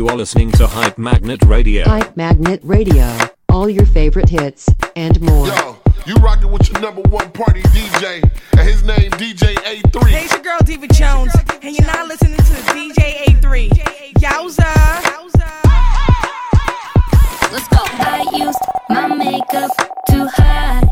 You are listening to Hype Magnet Radio. Hype Magnet Radio. All your favorite hits and more. Yo, you rocking with your number one party DJ, and his name DJ A3. Hey, it's your girl Diva Jones, and you're not listening to DJ A3. Yowza. Let's go. I used my makeup to hide.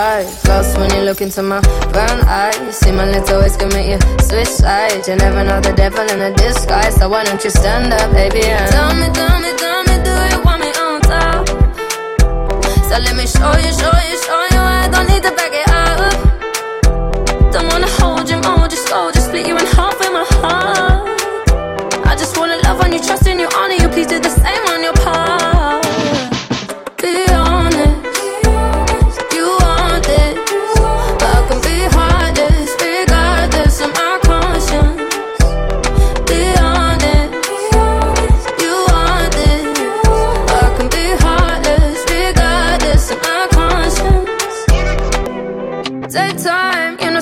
Thighs, lost when you look into my brown eyes. See my little ways can make you switch sides. You never know the devil in a disguise, so why don't you stand up, baby? And tell me, tell me, tell me, do you want me on top? So let me show you, show you, show you. I don't need to back it up. Don't wanna hold you more, just go, just split you in half with my heart. I just wanna love on you, trust in you, honor you. Please do the same on your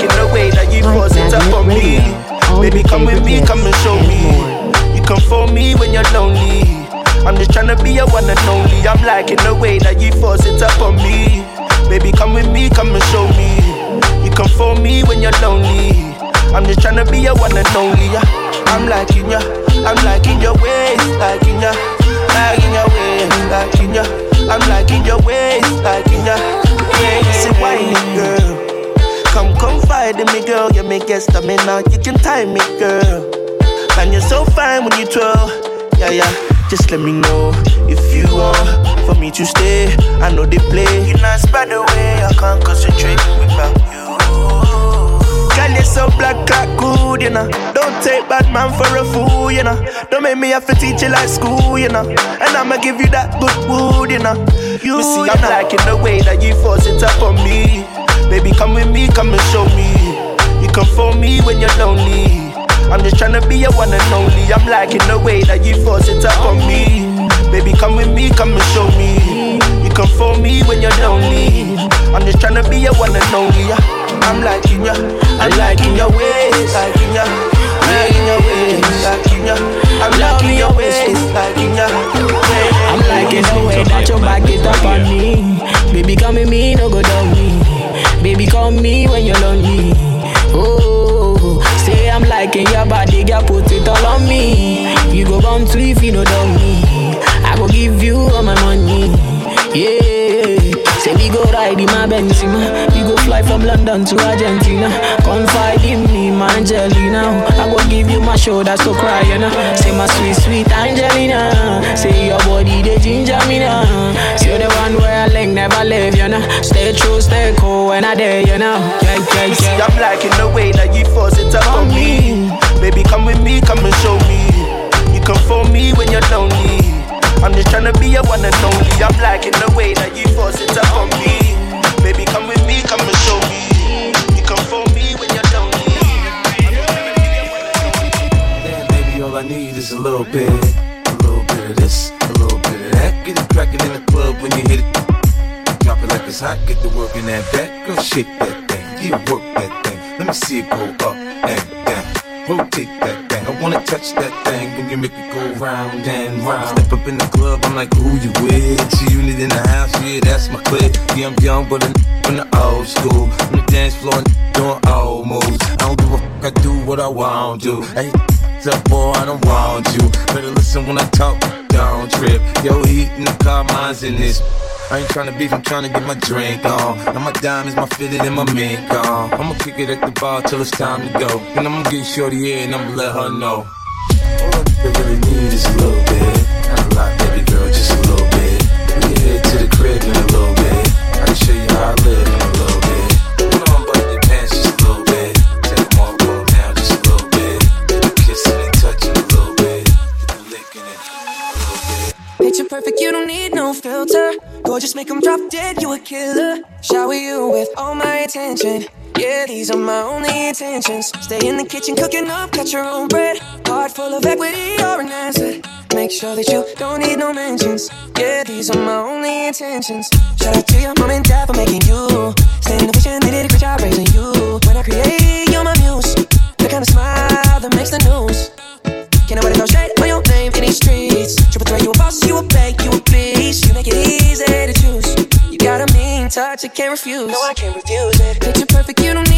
liking the way that you pose it up on me. Baby, come with me, come and show me. You come for me when you're lonely. I'm just tryna be your one and only. I'm liking the way that you force it up on me. Baby, come with me, come and show me. You come for me when you're lonely. I'm just tryna be your one and only. Yeah. I'm liking ya, I'm liking your ways, liking ya, liking your ways, liking ya. I'm liking your ways, liking ya. Yeah, say whiny girl. Come confide in me, girl. You make get stamina. You can time me, girl. And you're so fine when you twirl. Yeah, yeah. Just let me know if you want for me to stay. I know they play. You're not by the way. I can't concentrate without you. Girl, you're so black, like good, you know. Don't take bad man for a fool, you know. Don't make me have to teach you like school, you know. And I'ma give you that good wood, you know. You see, I'm liking the way that you force it up on me. Baby, come with me, come and show me. You come for me when you're lonely. I'm just trying to be your one and only. I'm liking the way that you force it up on me. Baby, come with me, come and show me. You come for me when you're lonely. I'm just trying to be your one and only. I'm liking ya, I'm liking your ways, liking ya, liking your ways, liking ya. I'm liking your ways, liking ya. I'm liking the way that you back it up on me. Baby, come with me, no go down me. Baby, call me when you're lonely. Oh, say I'm liking your body, girl, put it all on me. You go bound to if you know down me. I go give you all my money. Yeah, say we go ride in my Benzema. We go fly from London to Argentina. Confide in me, my Angelina. I go give you my shoulder so cry, you know. Say my sweet, sweet Angelina. Say your body, they ginger me now. Say the one where I never leave, you know. Stay true, stay cool when I there, you know. Yeah, yeah, yeah. See. I'm liking the way that you force it up on me. Baby, come with me, come and show me. You come for me when you're lonely. I'm just trying to be your one and only. I'm liking the way that you force it up on me. Baby, come with me, come and show me. You come for me when you're lonely. Damn, baby, all I need is a little bit, a little bit of this, a little bit of that. Get it crackin' in the club when you hit it. It's hot, get to work in that back. Girl, shake that thing, yeah, work that thing. Let me see it go up and down. Rotate that thing, I wanna touch that thing when you make it go round and round. Step up in the club, I'm like, who you with? See unit in the house, yeah, that's my clique. Yeah, I'm young, but I'm from the old school. On the dance floor, and doing old moves. I don't give a fuck, I do what I want to. Hey, up, boy, I don't want you. Better listen when I talk, don't trip. Yo, heat in the car, mine's in this. I ain't tryna beef, I'm tryna get my drink on. Now my diamonds, my fitted, and my mink on. I'ma kick it at the bar till it's time to go. And I'ma get shorty in and I'ma let her know. All I really need is a little bit. Not a lot, baby girl, just a little bit. We head to the crib in a little bit. I can show you how I live Gorgeous, make 'em drop dead, you a killer. Shower you with all my attention. Yeah, these are my only intentions. Stay in the kitchen, cooking up, cut your own bread. Heart full of equity or an asset. Make sure that you don't need no mentions. Yeah, these are my only intentions. Shout out to your mom and dad for making you. Stand in the vision, they did a great job raising you. When I create, you're my muse. The kind of smile that makes the news. Can't nobody throw shade I can't refuse. No, I can't refuse it. Picture perfect, you don't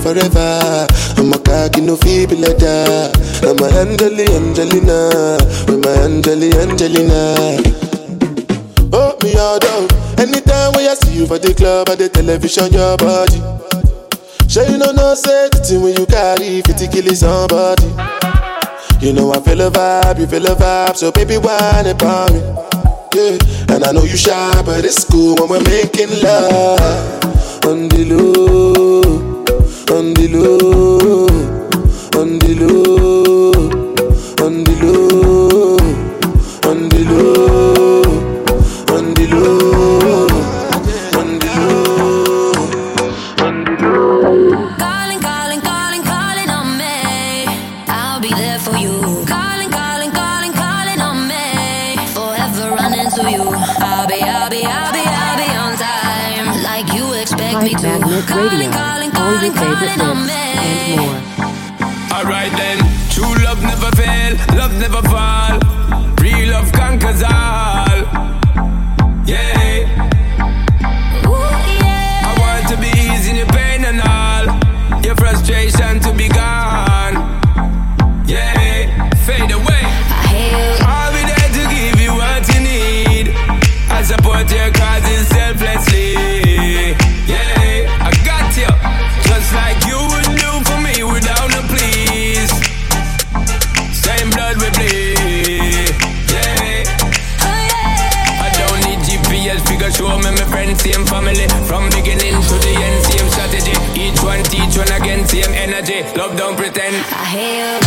forever. I'm a cocky no feeble that. I'm a Angeli, Angelina, with my Angeli, Angelina. Oh, me all down. Anytime when I see you for the club or the television, your body. Sure you know no safety when you carry 50 kill somebody. You know I feel a vibe, you feel a vibe, so baby whine about me. Yeah, and I know you shy, but it's cool when we're making love. On the low, on the low, on the low, on the low, on the low, on the low, on the low. Calling, calling, calling, calling on me. I'll be there for you. Calling, calling, calling, calling on me. Forever running to you. Midnight Magnet Radio. Calling, calling, All your favorite hits and more. Alright then, true love never fail, love never fall. Real love conquers all. same family. From beginning to the end, same strategy. Each one teach one again, same energy. Love don't pretend. I hear you.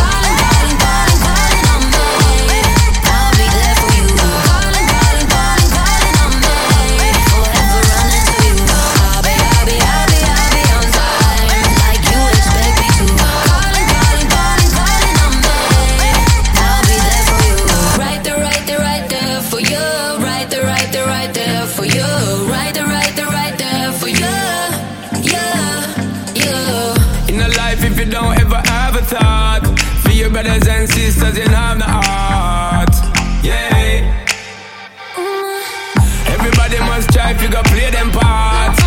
they must try if you go play them parts.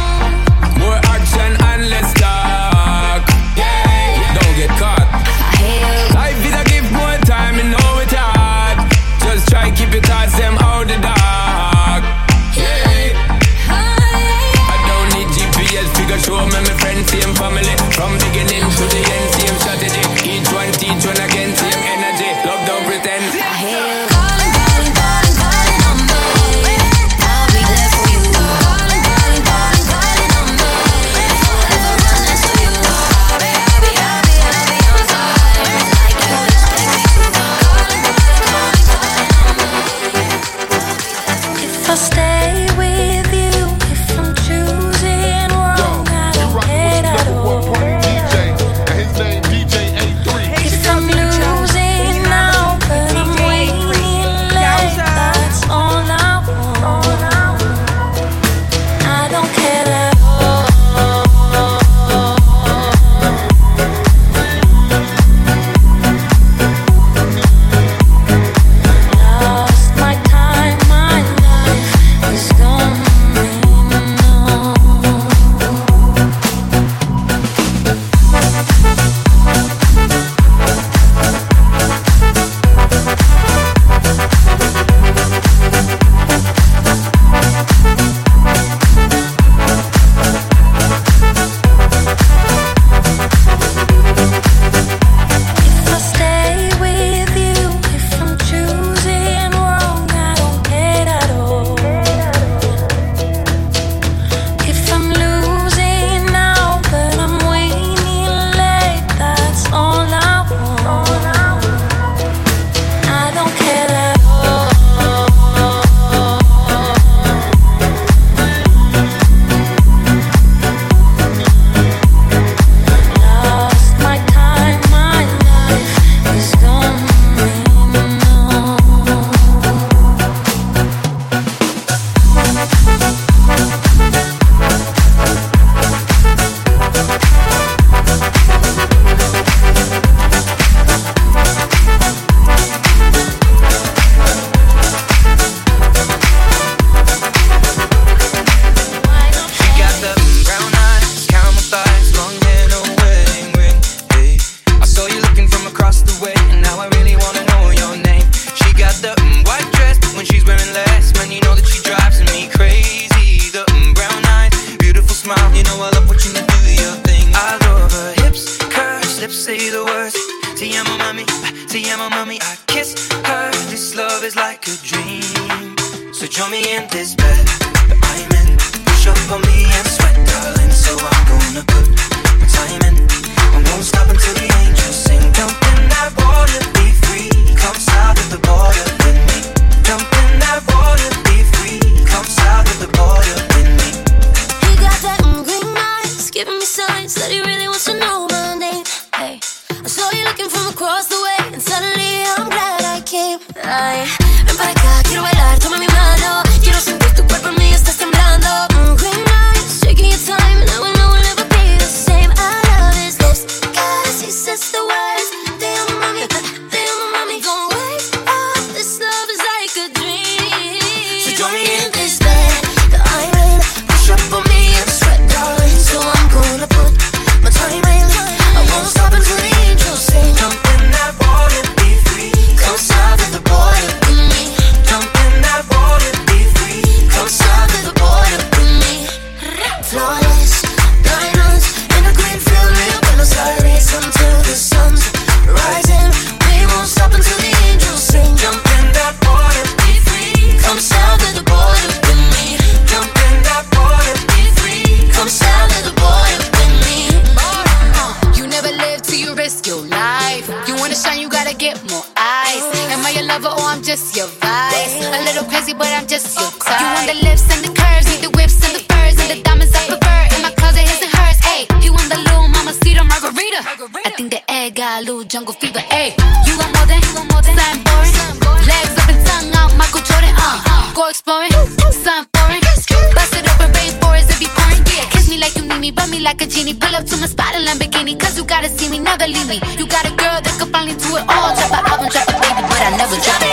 Go exploring, something foreign. Bust it open, rainforest, it be pouring. Yeah, kiss me like you need me, rub me like a genie. Pull up to my spot in Lamborghini, cause you gotta see me, never leave me. You got a girl that could finally do it all. Drop an album, drop a baby, but I never drop it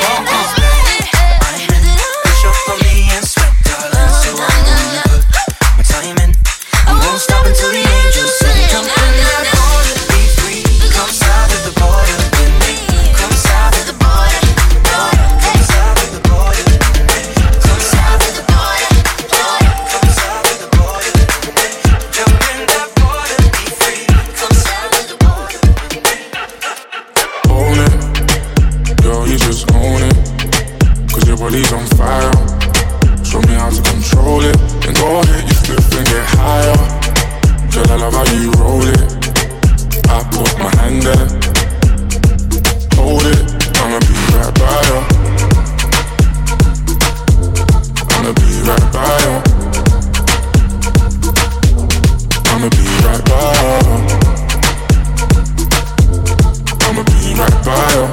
own it. Cause your body's on fire. Show me how to control it. Then go ahead, you flip and get higher. Girl, I love how you roll it. I put my hand there. Hold it, I'ma be right by you. I'ma be right by you. I'ma be right by you. I'ma be right by. You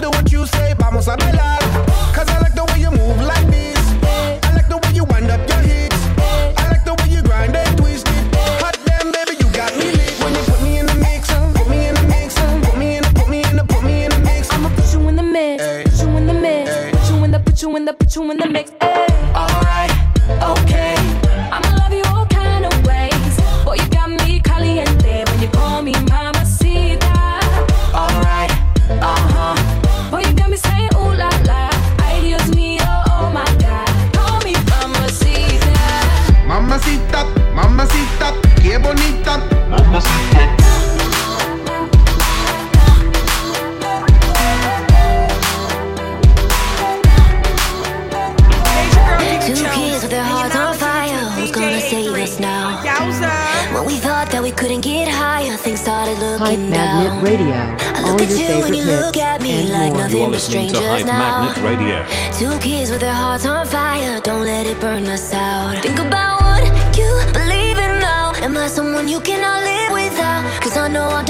Do what you say, vamos a bailar. Cause I like the way you move like this. I like the way you wind up your hips. I like the way you grind and twist it. Hot damn, baby, you got me lit. When you put me in the mix, uh, put me in the mix, uh, put me in the, put me in the, put me in the mix. I'ma put you in the mix, put you in the mix, put you in the, put you in the, put you in the mix. Okay. You are listening to Hype now. Magnet Radio. Two kids with their hearts on fire. Don't let it burn us out. Think about what you believe in now. Am I someone you cannot live without? Cause I know I